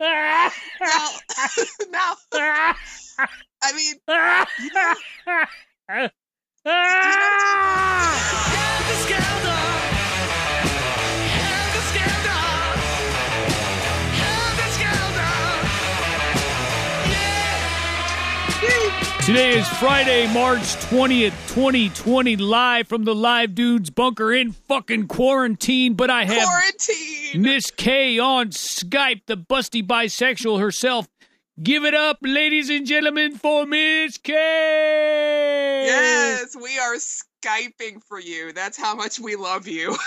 no, no. I mean, you know, Today is Friday, March 20th, 2020, live from the Live Dudes bunker in fucking quarantine. But I have quarantine. Miss K on Skype, the busty bisexual herself. Give it up, ladies and gentlemen, for Miss K. Yes, we are skyping for you. That's how much we love you.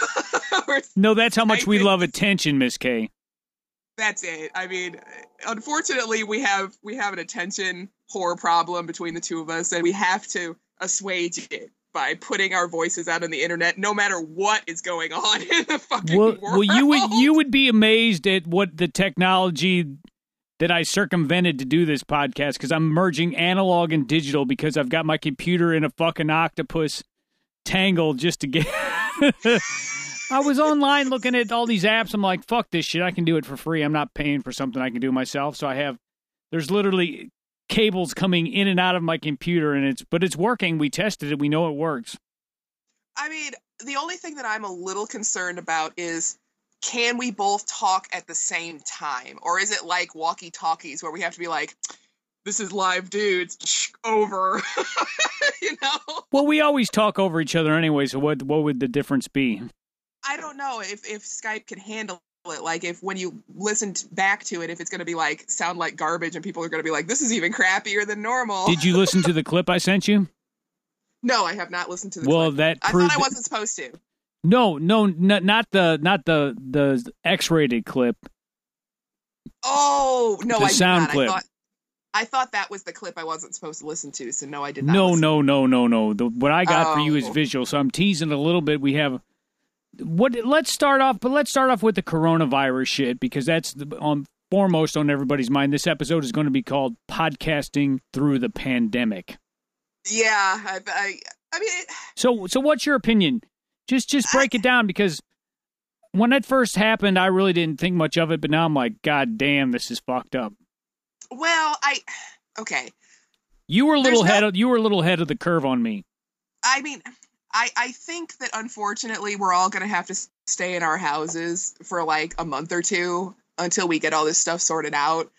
No, that's how much we love attention, Miss K. that's it. I mean, unfortunately, we have we have an attention whore problem between the two of us, and we have to assuage it by putting our voices out on the internet, no matter what is going on in the fucking Well, world. well, you would you would be amazed at what the technology that I circumvented to do this podcast because I'm merging analog and digital because I've got my computer in a fucking octopus tangle just to get. I was online looking at all these apps. I'm like, fuck this shit. I can do it for free. I'm not paying for something I can do myself. So I have. There's literally cables coming in and out of my computer, and it's but it's working. We tested it. We know it works. I mean, the only thing that I'm a little concerned about is can we both talk at the same time? Or is it like walkie talkies where we have to be like, this is live dudes, over, you know? Well, we always talk over each other anyway. So what what would the difference be? I don't know if, if Skype can handle it. Like, if when you listen back to it, if it's going to be like, sound like garbage and people are going to be like, this is even crappier than normal. Did you listen to the clip I sent you? no, I have not listened to the Well, clip. that I thought I wasn't supposed to. no, no, n- not the not the the X-rated clip. Oh, no, The I sound not. clip. I thought, I thought that was the clip I wasn't supposed to listen to, so no, I did not. No, no, no, no, no. The, what I got for you is Oh. visual. So I'm teasing a little bit. We have what? Let's start off, but let's start off with the coronavirus shit because that's the, on foremost on everybody's mind. This episode is going to be called "Podcasting Through the Pandemic." Yeah, I, I, I mean, it, So, so what's your opinion? Just, just break it down because when it first happened, I really didn't think much of it, but now I'm like, God damn, this is fucked up. well, I, okay. You were a little There's no- head, of, you were a little ahead of the curve on me. I mean, I, I think that unfortunately we're all gonna have to stay in our houses for like a month or two until we get all this stuff sorted out,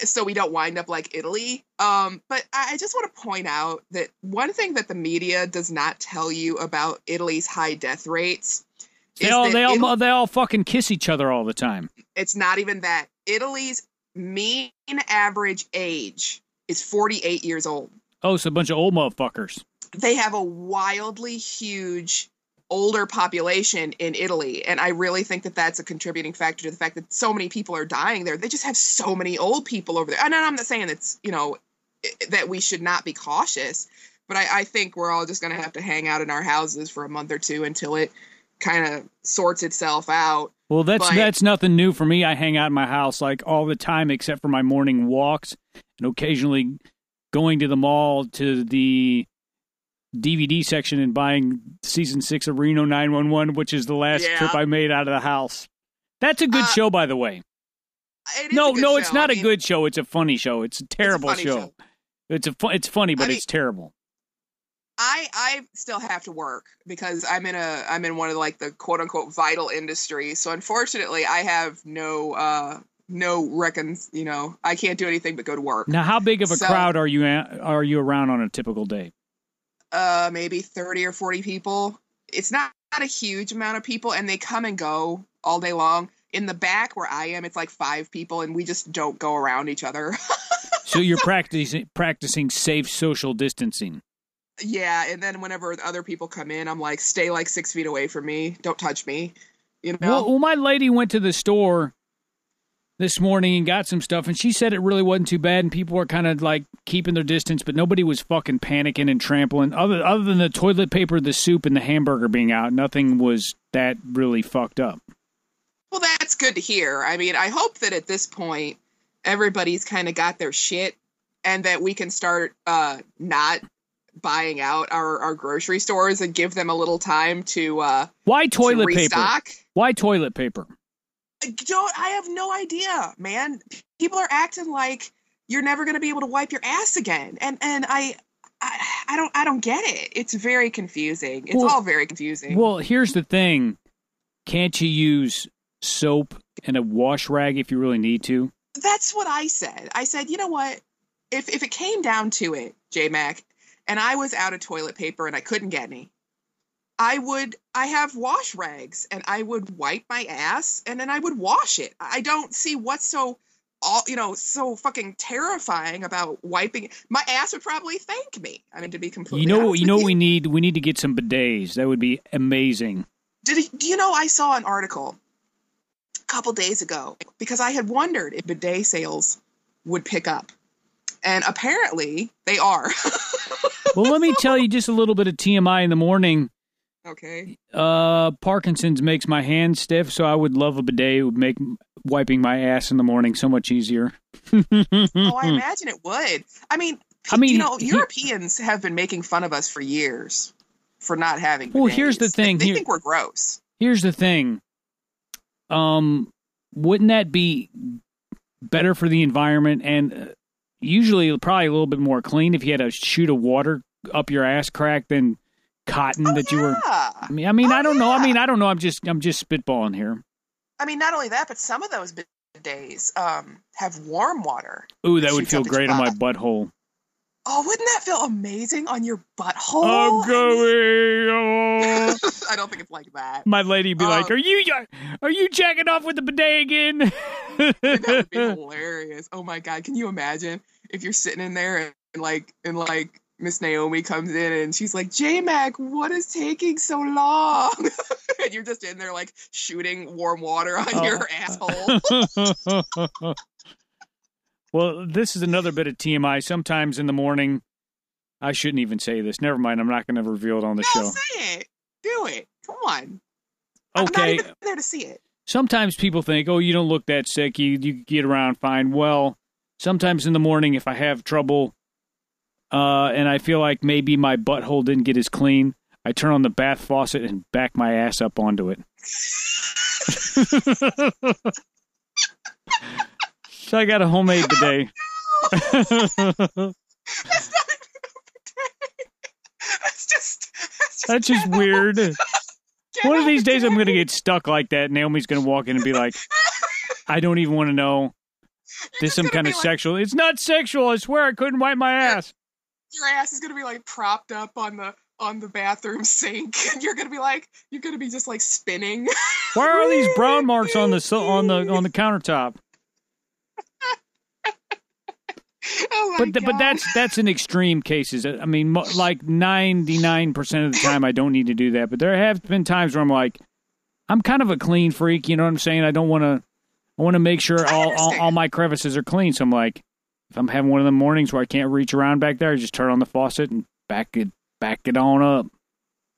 so we don't wind up like Italy. Um, but I I just want to point out that one thing that the media does not tell you about Italy's high death rates. They is all, that they all, Italy- they all fucking kiss each other all the time. It's not even that. Italy's mean average age is 48 years old. Oh, it's a bunch of old motherfuckers. They have a wildly huge older population in Italy. And I really think that that's a contributing factor to the fact that so many people are dying there. They just have so many old people over there. And I'm not saying that's, you know, that we should not be cautious, but I, I think we're all just going to have to hang out in our houses for a month or two until it kind of sorts itself out. Well, that's But- that's nothing new for me. I hang out in my house like all the time, except for my morning walks and occasionally going to the mall to the DVD section and buying season six of Reno 911, which is the last Yeah. trip I made out of the house. That's a good Uh, show, by the way. No, a no, it's not I a mean, good show. It's a funny show. It's a terrible funny show. show. It's a fu- it's funny, but I mean- it's terrible. I I still have to work because I'm in a I'm in one of like the quote unquote vital industries. So unfortunately, I have no uh no reckons. You know, I can't do anything but go to work. Now, how big of a So- crowd are you at, are you around on a typical day? Uh, maybe thirty or forty people. It's not, not a huge amount of people, and they come and go all day long. In the back where I am, it's like five people, and we just don't go around each other. So you're practicing practicing safe social distancing. yeah, and then whenever other people come in, I'm like, stay like six feet away from me. Don't touch me. You know. Well, well, my lady went to the store this morning and got some stuff, and she said it really wasn't too bad, and people were kind of like keeping their distance, but nobody was fucking panicking and trampling. Other other than the toilet paper, the soup, and the hamburger being out, nothing was that really fucked up. Well, that's good to hear. I mean, I hope that at this point everybody's kind of got their shit and that we can start uh not buying out our, our grocery stores and give them a little time to uh Why to toilet paper? Why toilet paper? Don't I have no idea, man. People are acting like you're never going to be able to wipe your ass again, and and I, I, I don't I don't get it. It's very confusing. It's Well- all very confusing. Well, here's the thing: can't you use soap and a wash rag if you really need to? That's what I said. I said, you know what? If if it came down to it, J Mac, and I was out of toilet paper and I couldn't get any, I would I have wash rags and I would wipe my ass and then I would wash it. I don't see what's so all you know so fucking terrifying about wiping my ass would probably thank me. I mean to be completely You know, you know what we need. We need to get some bidets. That would be amazing. Did he, do you know I saw an article a couple days ago because I had wondered if bidet sales would pick up. And apparently they are. Well, let me tell you just a little bit of TMI in the morning. Okay. Uh, Parkinson's makes my hands stiff, so I would love a bidet. It would make wiping my ass in the morning so much easier. Oh, I imagine it would. I mean, I mean, you know, he- Europeans have been making fun of us for years for not having. Well, here's the thing, They, they here- think we're gross. Here's the thing. Um, wouldn't that be better for the environment and uh, usually probably a little bit more clean if you had a shoot of water up your ass crack than cotton Oh, that you were. I mean, I mean, Oh, I don't know. I mean, I don't know. I'm just, I'm just spitballing here. I mean, not only that, but some of those bidets um, have warm water. Ooh, that would feel great on my butthole. Oh, wouldn't that feel amazing on your butthole? I'm going. oh. I don't think it's like that. My lady be like, Oh. "Are you, are you jacking off with the bidet again?" that would be hilarious. Oh my god, can you imagine if you're sitting in there and, like and like Miss Naomi comes in and she's like, J Mac, what is taking so long? and you're just in there like shooting warm water on Oh. your asshole. well, this is another bit of TMI. Sometimes in the morning, I shouldn't even say this. Never mind. I'm not going to reveal it on the no, show. say it. Do it. Come on. I'm not Okay. even there to see it. Sometimes people think, "Oh, you don't look that sick. You you get around fine." Well, sometimes in the morning, if I have trouble, uh, and I feel like maybe my butthole didn't get as clean, I turn on the bath faucet and back my ass up onto it. so I got a homemade bidet. That's just that's just, That's just weird. One of these days, I'm going to get stuck like that. Naomi's going to walk in and be like, I don't even want to know. There's some kind of like- sexual. It's not sexual. I swear I couldn't wipe my ass. Your ass is gonna be like propped up on the on the bathroom sink, and you're gonna be like you're gonna be just like spinning. Why are these brown marks on the on the on the countertop? oh my But but that's that's in extreme cases. I mean, like 99 percent of the time, I don't need to do that. But there have been times where I'm like, I'm kind of a clean freak. You know what I'm saying? I don't want to. I want to make sure all, all all my crevices are clean. So I'm like, if I'm having one of the mornings where I can't reach around back there, I just turn on the faucet and back it back it on up.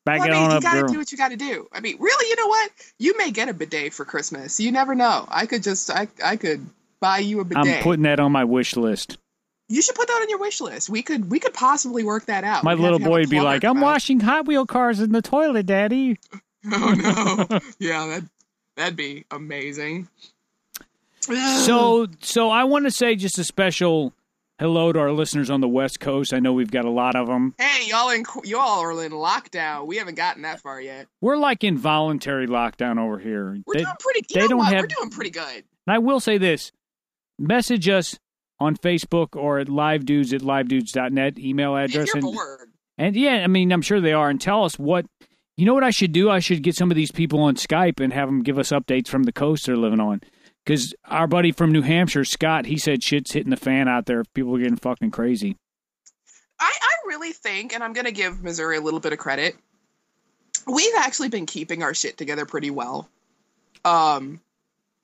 Back Well, it I mean, on you up, gotta girl. do what you gotta do. I mean, really, you know what? You may get a bidet for Christmas. You never know. I could just, I, I could buy you a bidet. I'm putting that on my wish list. you should put that on your wish list. We could, we could possibly work that out. My We'd little to have a boy would be like, "I'm washing Hot Wheel cars in the toilet, Daddy." Oh no! yeah, that that'd be amazing. So, so I want to say just a special hello to our listeners on the West Coast. I know we've got a lot of them. hey, y'all in, y'all are in lockdown. We haven't gotten that far yet. We're like in voluntary lockdown over here. We're They- doing pretty. You they don't what? have- We're doing pretty good. and I will say this: message us on Facebook or at live dudes at livedudes.net email If address, you're and bored, and yeah, I mean, I'm sure they are, and tell us what. You know what I should do? I should get some of these people on Skype and have them give us updates from the coast they're living on. Because our buddy from New Hampshire, Scott, he said shit's hitting the fan out there. People are getting fucking crazy. I, I really think, and I'm going to give Missouri a little bit of credit. We've actually been keeping our shit together pretty well. Um,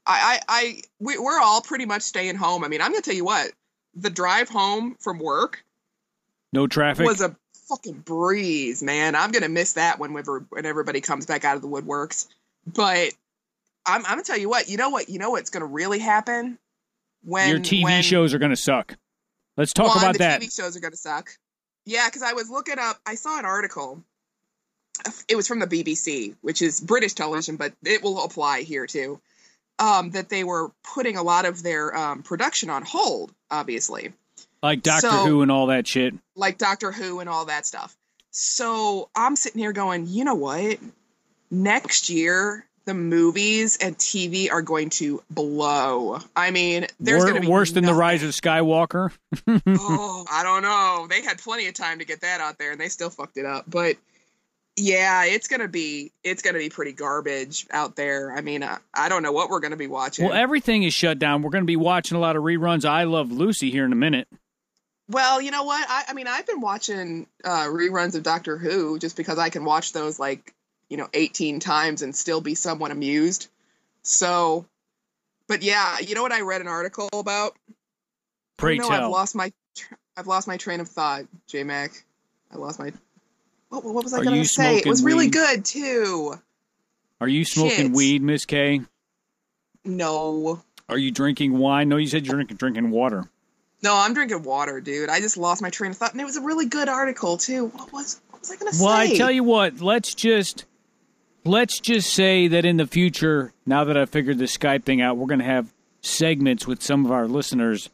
I, I, I we, we're all pretty much staying home. I mean, I'm going to tell you what, the drive home from work No traffic. was a fucking breeze, man. I'm going to miss that when, when everybody comes back out of the woodworks. But I'm, I'm going to tell you what, you know what, you know what's going to really happen when Your TV when, shows are going to suck. Let's talk one, about the that. TV shows are going to suck. Yeah, because I was looking up, I saw an article. It was from the BBC, which is British television, but it will apply here too. um, that they were putting a lot of their um, production on hold, obviously, Like Doctor So- Who and all that shit. like Doctor Who and all that stuff. So I'm sitting here going, you know what? Next year, the movies and TV are going to blow. I mean, there's going to be worse than the. Rise of Skywalker. oh, I don't know. They had plenty of time to get that out there, and they still fucked it up. But yeah, it's gonna be it's gonna be pretty garbage out there. I mean, I, I don't know what we're gonna be watching. Well, everything is shut down. We're going to be watching a lot of reruns. I Love Lucy here in a minute. Well, you know what? I, I mean, I've been watching uh, reruns of Doctor Who just because I can watch those like you know 18 times and still be somewhat amused. So, but yeah, you know what I read an article about? Pray no, tell. I've lost my I've lost my train of thought, J Mac. I lost my. What, what was I going to say? It was really weed? good too. Are you smoking Shit. weed, Miss K? No, Are you drinking wine? No, you said you're drinking drinking water. no, I'm drinking water, dude. I just lost my train of thought, and it was a really good article too. What was what was I going to say? Well, I tell you what, let's just let's just say that in the future, now that I've figured this Skype thing out, we're going to have segments with some of our listeners,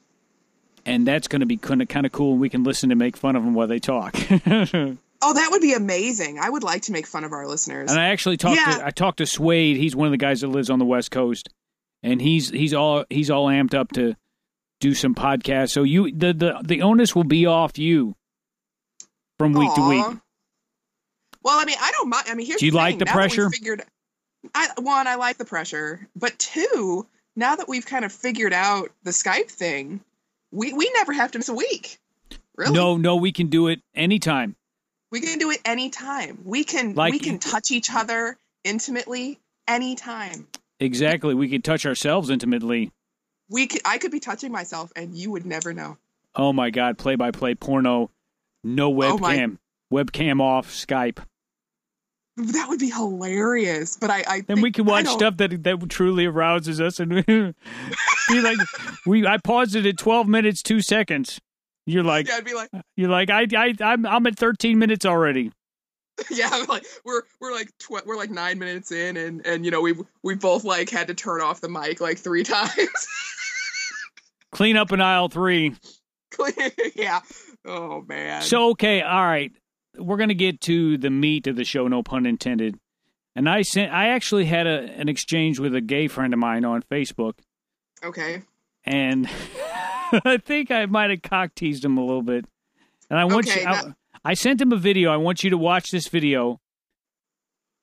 and that's going to be kind of kind of cool. and We can listen and make fun of them while they talk. Oh, that would be amazing. I would like to make fun of our listeners. And I actually talked Yeah. to I talked to Swade. He's one of the guys that lives on the West Coast, and he's he's all he's all amped up to do some podcasts. So you the the the onus will be off you from week to week. Well, I mean, I don't mind. I mean, here's Do you the like thing. the Now pressure? Figured, I, one, I like the pressure, but two, now that we've kind of figured out the Skype thing, we we never have to miss a week. Really? No, no, we can do it anytime. we can do it anytime. We can Like- we can touch each other intimately anytime. Exactly. We could touch ourselves intimately. We could, I could be touching myself, and you would never know. Oh my god, play by play porno, no Oh webcam. Webcam off, Skype. That would be hilarious. But I, I Then we can watch stuff that that truly arouses us and be like we I paused it at 12 minutes 2 seconds. You're like Yeah, I'd be like, you're like I I I'm I'm at 13 minutes already. yeah, I'm like we're we're like tw- we're like nine minutes in, and and you know we we both like had to turn off the mic like three times. Clean up in aisle 3. yeah. Oh man. So okay, all right. We're going to get to the meat of the show, no pun intended. And I sent I actually had a an exchange with a gay friend of mine on Facebook. okay. and I think I might have cock teased him a little bit. And I want Okay, you. I, that- I sent him a video. I want you to watch this video.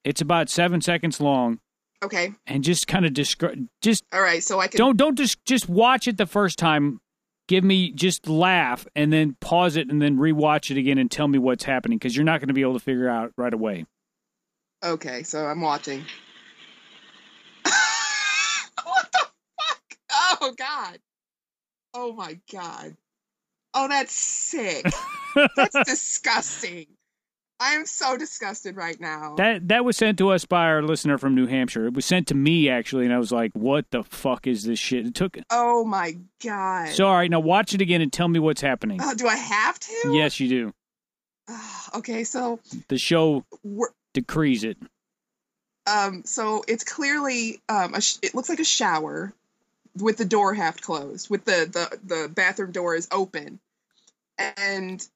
It's about seven seconds long, Okay. and just kind of describe. Just All right. So I can. don't don't just just watch it the first time. Give me just laugh, and then pause it, and then rewatch it again, and tell me what's happening because you're not going to be able to figure out right away. Okay. So I'm watching. what the fuck? Oh god. Oh my god. Oh, that's sick. That's disgusting. I am so disgusted right now. That that was sent to us by our listener from New Hampshire. It was sent to me actually, and I was like, "What the fuck is this shit?" It took oh my god. So, all right, now watch it again and tell me what's happening. Uh, do I have to? Yes, you do. okay. So The show decrees it. um so it's clearly um a sh- it looks like a shower with the door half closed with the the the bathroom door is open and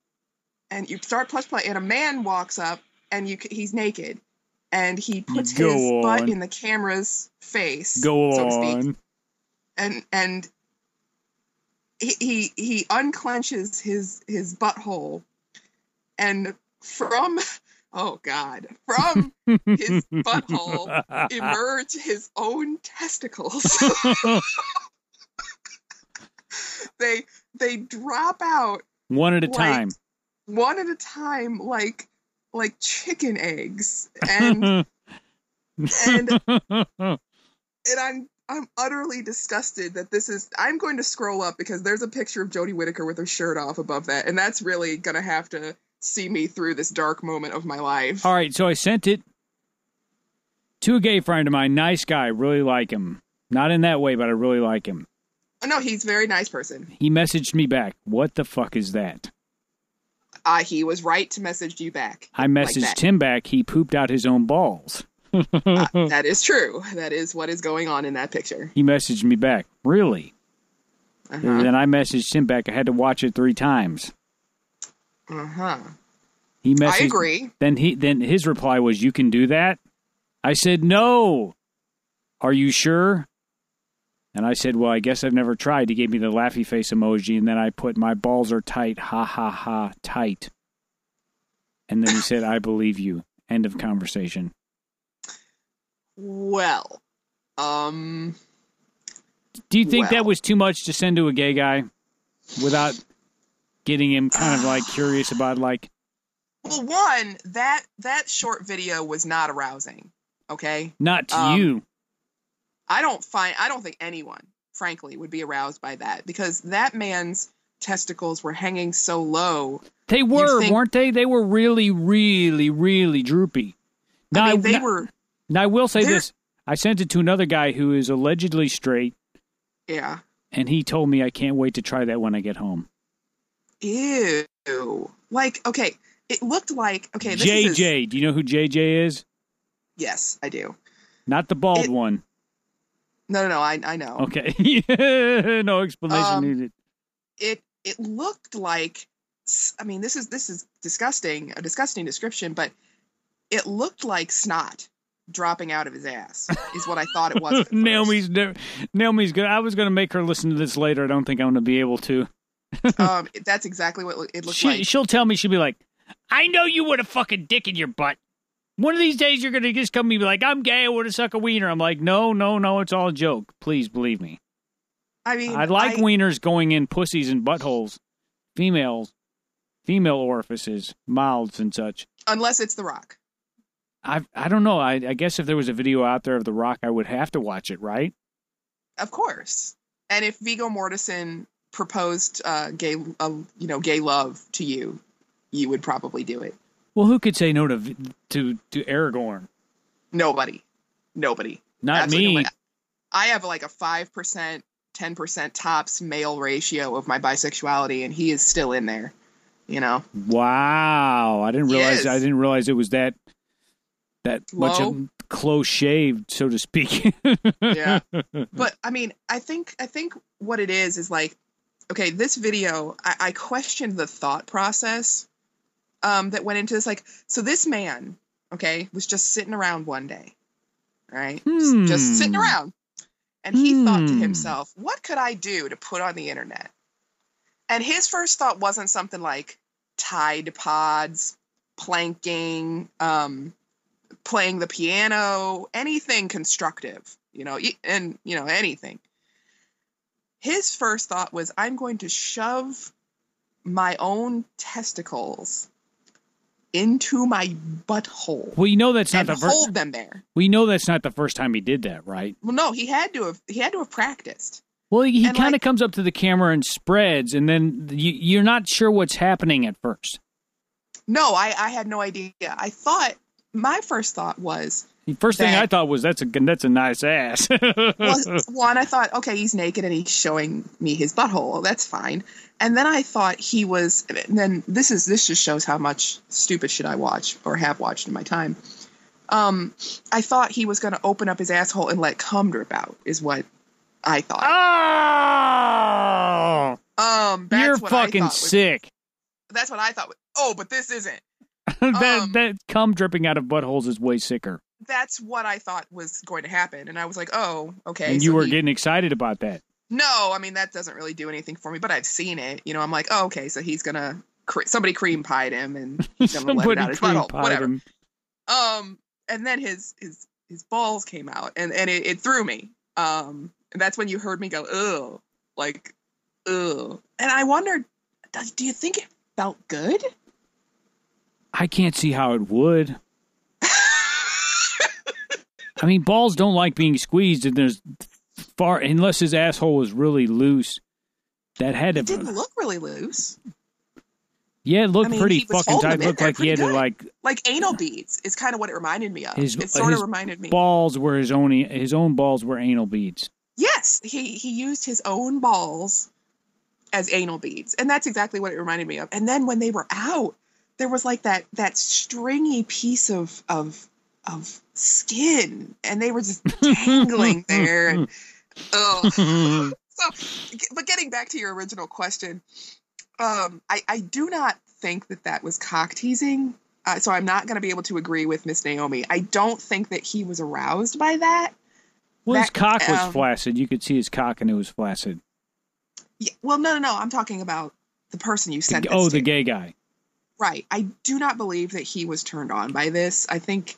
and you start push play and a man walks up and you he's naked and he puts Go his on. butt in the camera's face Go so to speak on. and and he he, he unclenches his his butthole and from oh god from his butthole emerge his own testicles. they they drop out One at a Like- time. One at a time like like chicken eggs and and and I'm I'm utterly disgusted that this is I'm going to scroll up because there's a picture of Jodie Whittaker with her shirt off above that and that's really going to have to see me through this dark moment of my life. all right, so I sent it to a gay friend of mine. Nice guy. Really like him. Not in that way, but I really like him. Oh, no, he's a very nice person. He messaged me back. What the fuck is that? Uh, he was right to message you back. I messaged that. him back. He pooped out his own balls. Uh, that is true. That is what is going on in that picture. he messaged me back. Really? Uh-huh. And then I messaged him back. I had to watch it three times. Uh-huh. He messaged. I agree. Then he then his reply was, "You can do that." I said, "No." Are you sure? And I said, "Well, I guess I've never tried." He gave me the laughy face emoji, and then I put, "My balls are tight, ha ha ha, tight." And then he said, "I believe you." End of conversation. Well, um, Do you think that was too much to send to a gay guy without getting him kind of like curious about like well, one that that short video was not arousing. Okay, not to Um, you? I don't find I don't think anyone, frankly, would be aroused by that because that man's testicles were hanging so low. They were, think- weren't they? They were really, really, really droopy. Now, I mean, they now- were. now, I will say this: I sent it to another guy who is allegedly straight, Yeah. and he told me I can't wait to try that when I get home. Ew. Like, okay, it looked like okay. This is his- JJ, do you know who JJ is? yes, I do. Not the bald It- one. No, no, no. I I know. Okay, no explanation Um, needed. It it looked like. I mean, this is this is disgusting. A disgusting description, but it looked like snot dropping out of his ass. is what I thought it was. Naomi's Naomi's good. I was going to make her listen to this later. I don't think I'm going to be able to. um, that's exactly what it looked She, like. she'll tell me she'll be like, "I know you want a fucking dick in your butt. One of these days you're gonna just come and be like, I'm gay. I want to suck a wiener.' I'm like, no, no, no. It's all a joke. Please believe me. I mean, I like I, wieners going in pussies and buttholes, females, female orifices, mouths and such. unless it's The Rock. I I don't know. I I guess if there was a video out there of The Rock, I would have to watch it, right? Of course. And if Viggo Mortensen proposed uh, gay, uh, you know, gay love to you, you would probably do it. Well, who could say no to to to Aragorn? Nobody, nobody. Not Absolutely me. nobody. I have like a five percent, ten percent tops male ratio of my bisexuality, and he is still in there. You know, Wow, I didn't realize. I didn't realize it was that that much Low? of close shaved, so to speak. yeah. but I mean, I think I think what it is is like, okay, this video, I, I questioned the thought process um, that went into this. Like, so this man, okay, was just sitting around one day, right? Hmm. Just sitting around, and he thought to Hmm. himself, "What could I do to put on the internet?" And his first thought wasn't something like Tide Pods, planking, um, playing the piano, anything constructive, you know, and you know anything. His first thought was, "I'm going to shove my own testicles into my butthole well, you know that's not the first. hold them there." We know that's not the first time he did that, right? Well, no, he had to have. He had to have practiced. Well, he, he kind of like- comes up to the camera and spreads, and then you, you're not sure what's happening at first. No, I, I had no idea. I thought my first thought was, first thing That- I thought was that's a that's a nice ass. well, one, I thought, okay, he's naked and he's showing me his butthole. That's fine. And then I thought he was. And then this is this just shows how much stupid shit I watch or have watched in my time. Um, I thought he was going to open up his asshole and let cum drip out. Is what I thought. oh, Um, that's you're what I fucking was- sick. That's what I thought. Was, oh, but this isn't. that Um, that cum dripping out of buttholes is way sicker. That's what I thought was going to happen, and I was like, oh, okay. and you so were he- getting excited about that. No, I mean that doesn't really do anything for me, but I've seen it. You know, I'm like, oh, okay, so he's gonna cre- somebody cream pied him and gonna let it Somebody out his butthole, whatever. him. Um, and then his his his balls came out, and and it, it threw me. Um, and that's when you heard me go, ugh, like, ugh. And I wondered, do you think it felt good? I can't see how it would. I mean, balls don't like being squeezed, and there's far unless his asshole was really loose. That had to. Be It didn't look really loose, yeah, it looked I mean, pretty fucking tight. Looked like he had pretty to like like anal beads. Is kind of what it reminded me of. His- it sort of reminded me. balls were his own. His own balls were anal beads. Yes, he he used his own balls as anal beads, and that's exactly what it reminded me of. And then when they were out, there was like that that stringy piece of of of skin, and they were just dangling there. And, oh, so, but getting back to your original question, um, I, I do not think that that was cock teasing. Uh, so I'm not going to be able to agree with Miss Naomi. I don't think that he was aroused by that. Well, his That- cock was um, flaccid. You could see his cock, and it was flaccid. Yeah, well, no, no, no. I'm talking about the person you sent. oh, this the to. gay guy. Right. I do not believe that he was turned on by this. I think,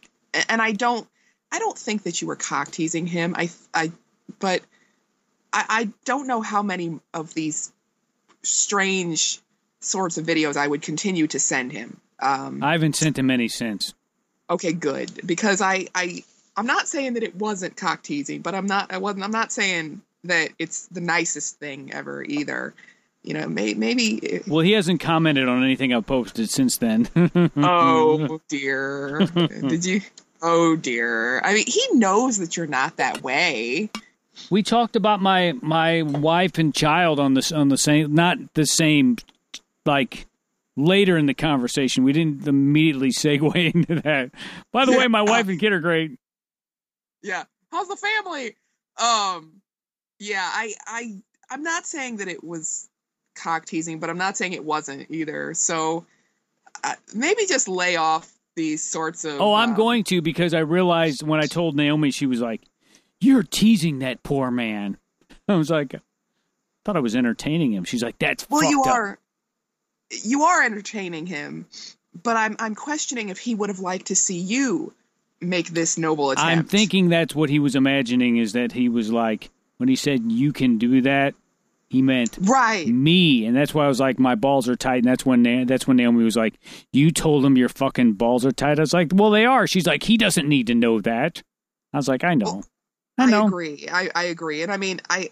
and I don't, I don't think that you were cock teasing him. I, I, but I, I don't know how many of these strange sorts of videos I would continue to send him. Um, I haven't sent him any since. okay, good, because I, I, I'm not saying that it wasn't cock teasing, but I'm not, I wasn't, I'm not saying that it's the nicest thing ever either. You know, may, maybe Well, he hasn't commented on anything I've posted since then. Oh dear. Did you? Oh dear. I mean, he knows that you're not that way. we talked about my my wife and child on this on the same not the same like later in the conversation. We didn't immediately segue into that. By the way, my wife and kid are great. Yeah. How's the family? Um. Yeah. I. I. I'm not saying that it was cock teasing, but I'm not saying it wasn't either. So uh, maybe just lay off these sorts of. Oh, I'm uh, going to because I realized when I told Naomi, she was like, "You're teasing that poor man." I was like, "Thought I was entertaining him." She's like, "That's Well, you fucked up." are. You are entertaining him, but I'm. I'm questioning if he would have liked to see you make this noble attempt. I'm thinking that's what he was imagining is that he was like when he said you can do that, he meant Right. me, and that's why I was like my balls are tight, and that's when Na- that's when Naomi was like, you told him your fucking balls are tight. I was like, well, they are. She's like, he doesn't need to know that. I was like, I know, Well, I know. I agree. I, I agree. And I mean, I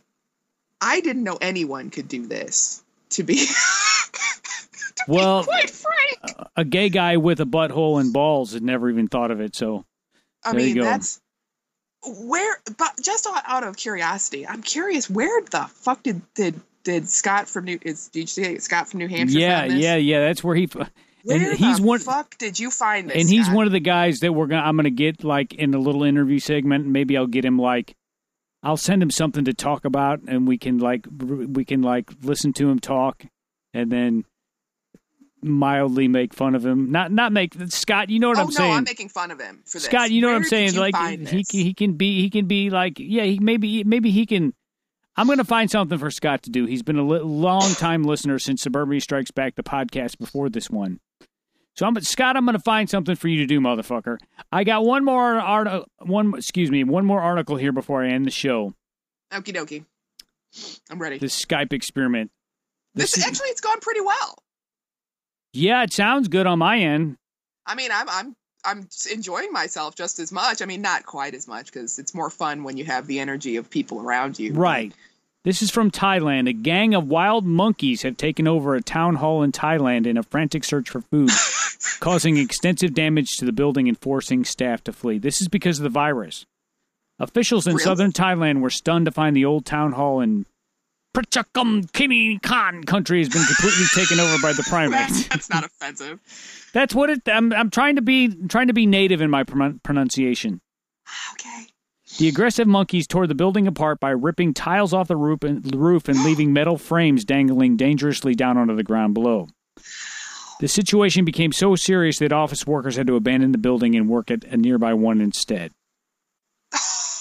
I didn't know anyone could do this. To be, to be Well, quite frank. a gay guy with a butthole and balls had never even thought of it. So I there you mean, go. that's where. But just out- of curiosity, I'm curious. Where the fuck did did did Scott from New? Is did you say Scott from New Hampshire? yeah, yeah, yeah. That's where he. Where and he's one- fuck did you find this? and he's one of the guys that we're gonna I'm gonna get like in a little interview segment. Maybe I'll get him like I'll send him something to talk about, and we can like we can like listen to him talk, and then mildly make fun of him. Not not make Scott. You know what Oh I'm saying. Oh no, saying. I'm making fun of him for this. Scott, you know Where what I'm saying? Like he he can be he can be like yeah he maybe maybe he can. I'm going to find something for Scott to do. He's been a li- long time listener since Suburbia Strikes Back, the podcast before this one. So I'm Scott. I'm going to find something for you to do, motherfucker. I got one more art one excuse me one more article here before I end the show. Okie dokie. I'm ready. The Skype experiment. This, This is- actually, it's gone pretty well. Yeah, it sounds good on my end. I mean, I'm I'm I'm enjoying myself just as much. I mean, not quite as much because it's more fun when you have the energy of people around you. Right. This is from Thailand. A gang of wild monkeys have taken over a town hall in Thailand in a frantic search for food, causing extensive damage to the building and forcing staff to flee. This is because of the virus. Officials in Really? southern Thailand were stunned to find the old town hall in Prachakum Kini Khan country has been completely taken over by the primates. That's not offensive. That's what it. I'm, I'm trying to be trying to be native in my pron- pronunciation. Okay. The aggressive monkeys tore the building apart by ripping tiles off the roof and, the roof and leaving metal frames dangling dangerously down onto the ground below. The situation became so serious that office workers had to abandon the building and work at a nearby one instead. Oh,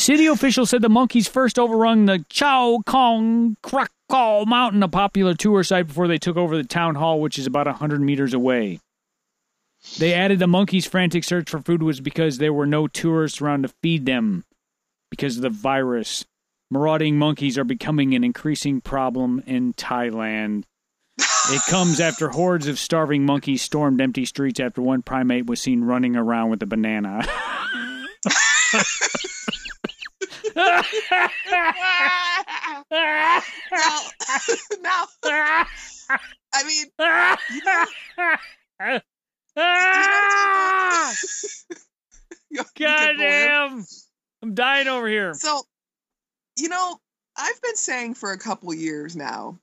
City officials said the monkeys first overrun the Chao Kong Krakow Mountain, a popular tour site, before they took over the town hall, which is about 100 meters away. They added the monkeys' frantic search for food was because there were no tourists around to feed them because of the virus. Marauding monkeys are becoming an increasing problem in Thailand. It comes after hordes of starving monkeys stormed empty streets after one primate was seen running around with a banana. now, now, I mean, you- you God can damn! I'm dying over here. So, you know, I've been saying for a couple years now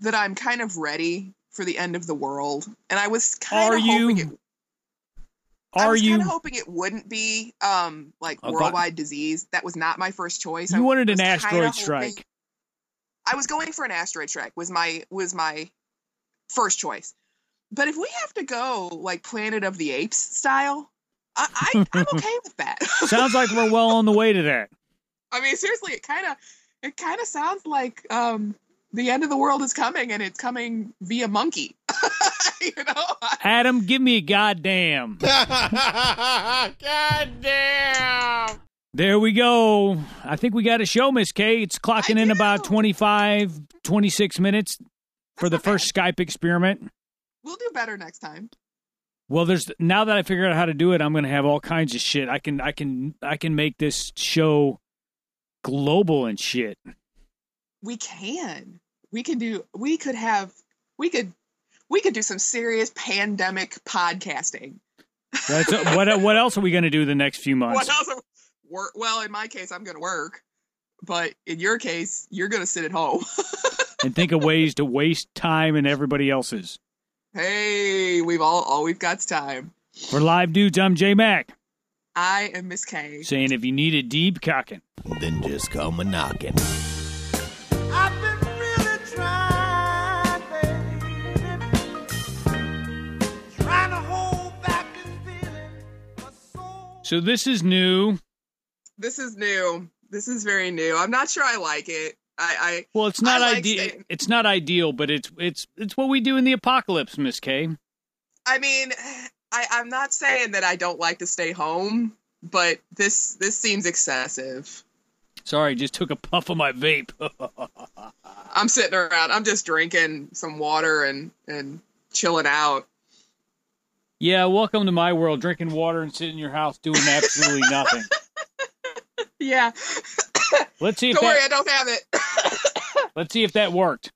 that I'm kind of ready for the end of the world, and I was kind Are of hoping you? it. I are was you? kind of hoping it wouldn't be um like vi- worldwide disease. That was not my first choice. I wanted an asteroid hoping- strike. I was going for an asteroid strike. Was my was my first choice. But if we have to go like Planet of the Apes style, I, I I'm okay with that. Sounds like we're well on the way to that. I mean, seriously, it kind of it kind of sounds like um the end of the world is coming, and it's coming via monkey. you know, Adam, give me a goddamn. God damn. There we go. I think we got a show, Miss K. It's clocking I in do. about 25, 26 minutes for the That's okay. first Skype experiment. we'll do better next time. Well, there's now that I figured out how to do it, I'm going to have all kinds of shit. I can I can I can make this show global and shit. We can. We can do. We could have. We could. We could do some serious pandemic podcasting. That's, what what else are we going to do the next few months? What else? are- Work. Well, in my case, I'm going to work, but in your case, you're going to sit at home. and think of ways to waste time and everybody else's. hey, we've all all we've got's time. For live dudes, I'm J Mac I am Miss K. saying if you need a deep cocking. Then just come a knocking. So this is new. This is new. This is very new. I'm not sure I like it. I, I Well, it's not like ideal. staying- It's not ideal, but it's it's it's what we do in the apocalypse, Miss K. I, I mean, I, I'm not saying that I don't like to stay home, but this this seems excessive. Sorry, just took a puff of my vape. I'm sitting around. I'm just drinking some water and and chilling out. Yeah, welcome to my world. Drinking water and sitting in your house doing absolutely nothing. Yeah. Let's see if Don't worry, I don't have it. let's see if that worked.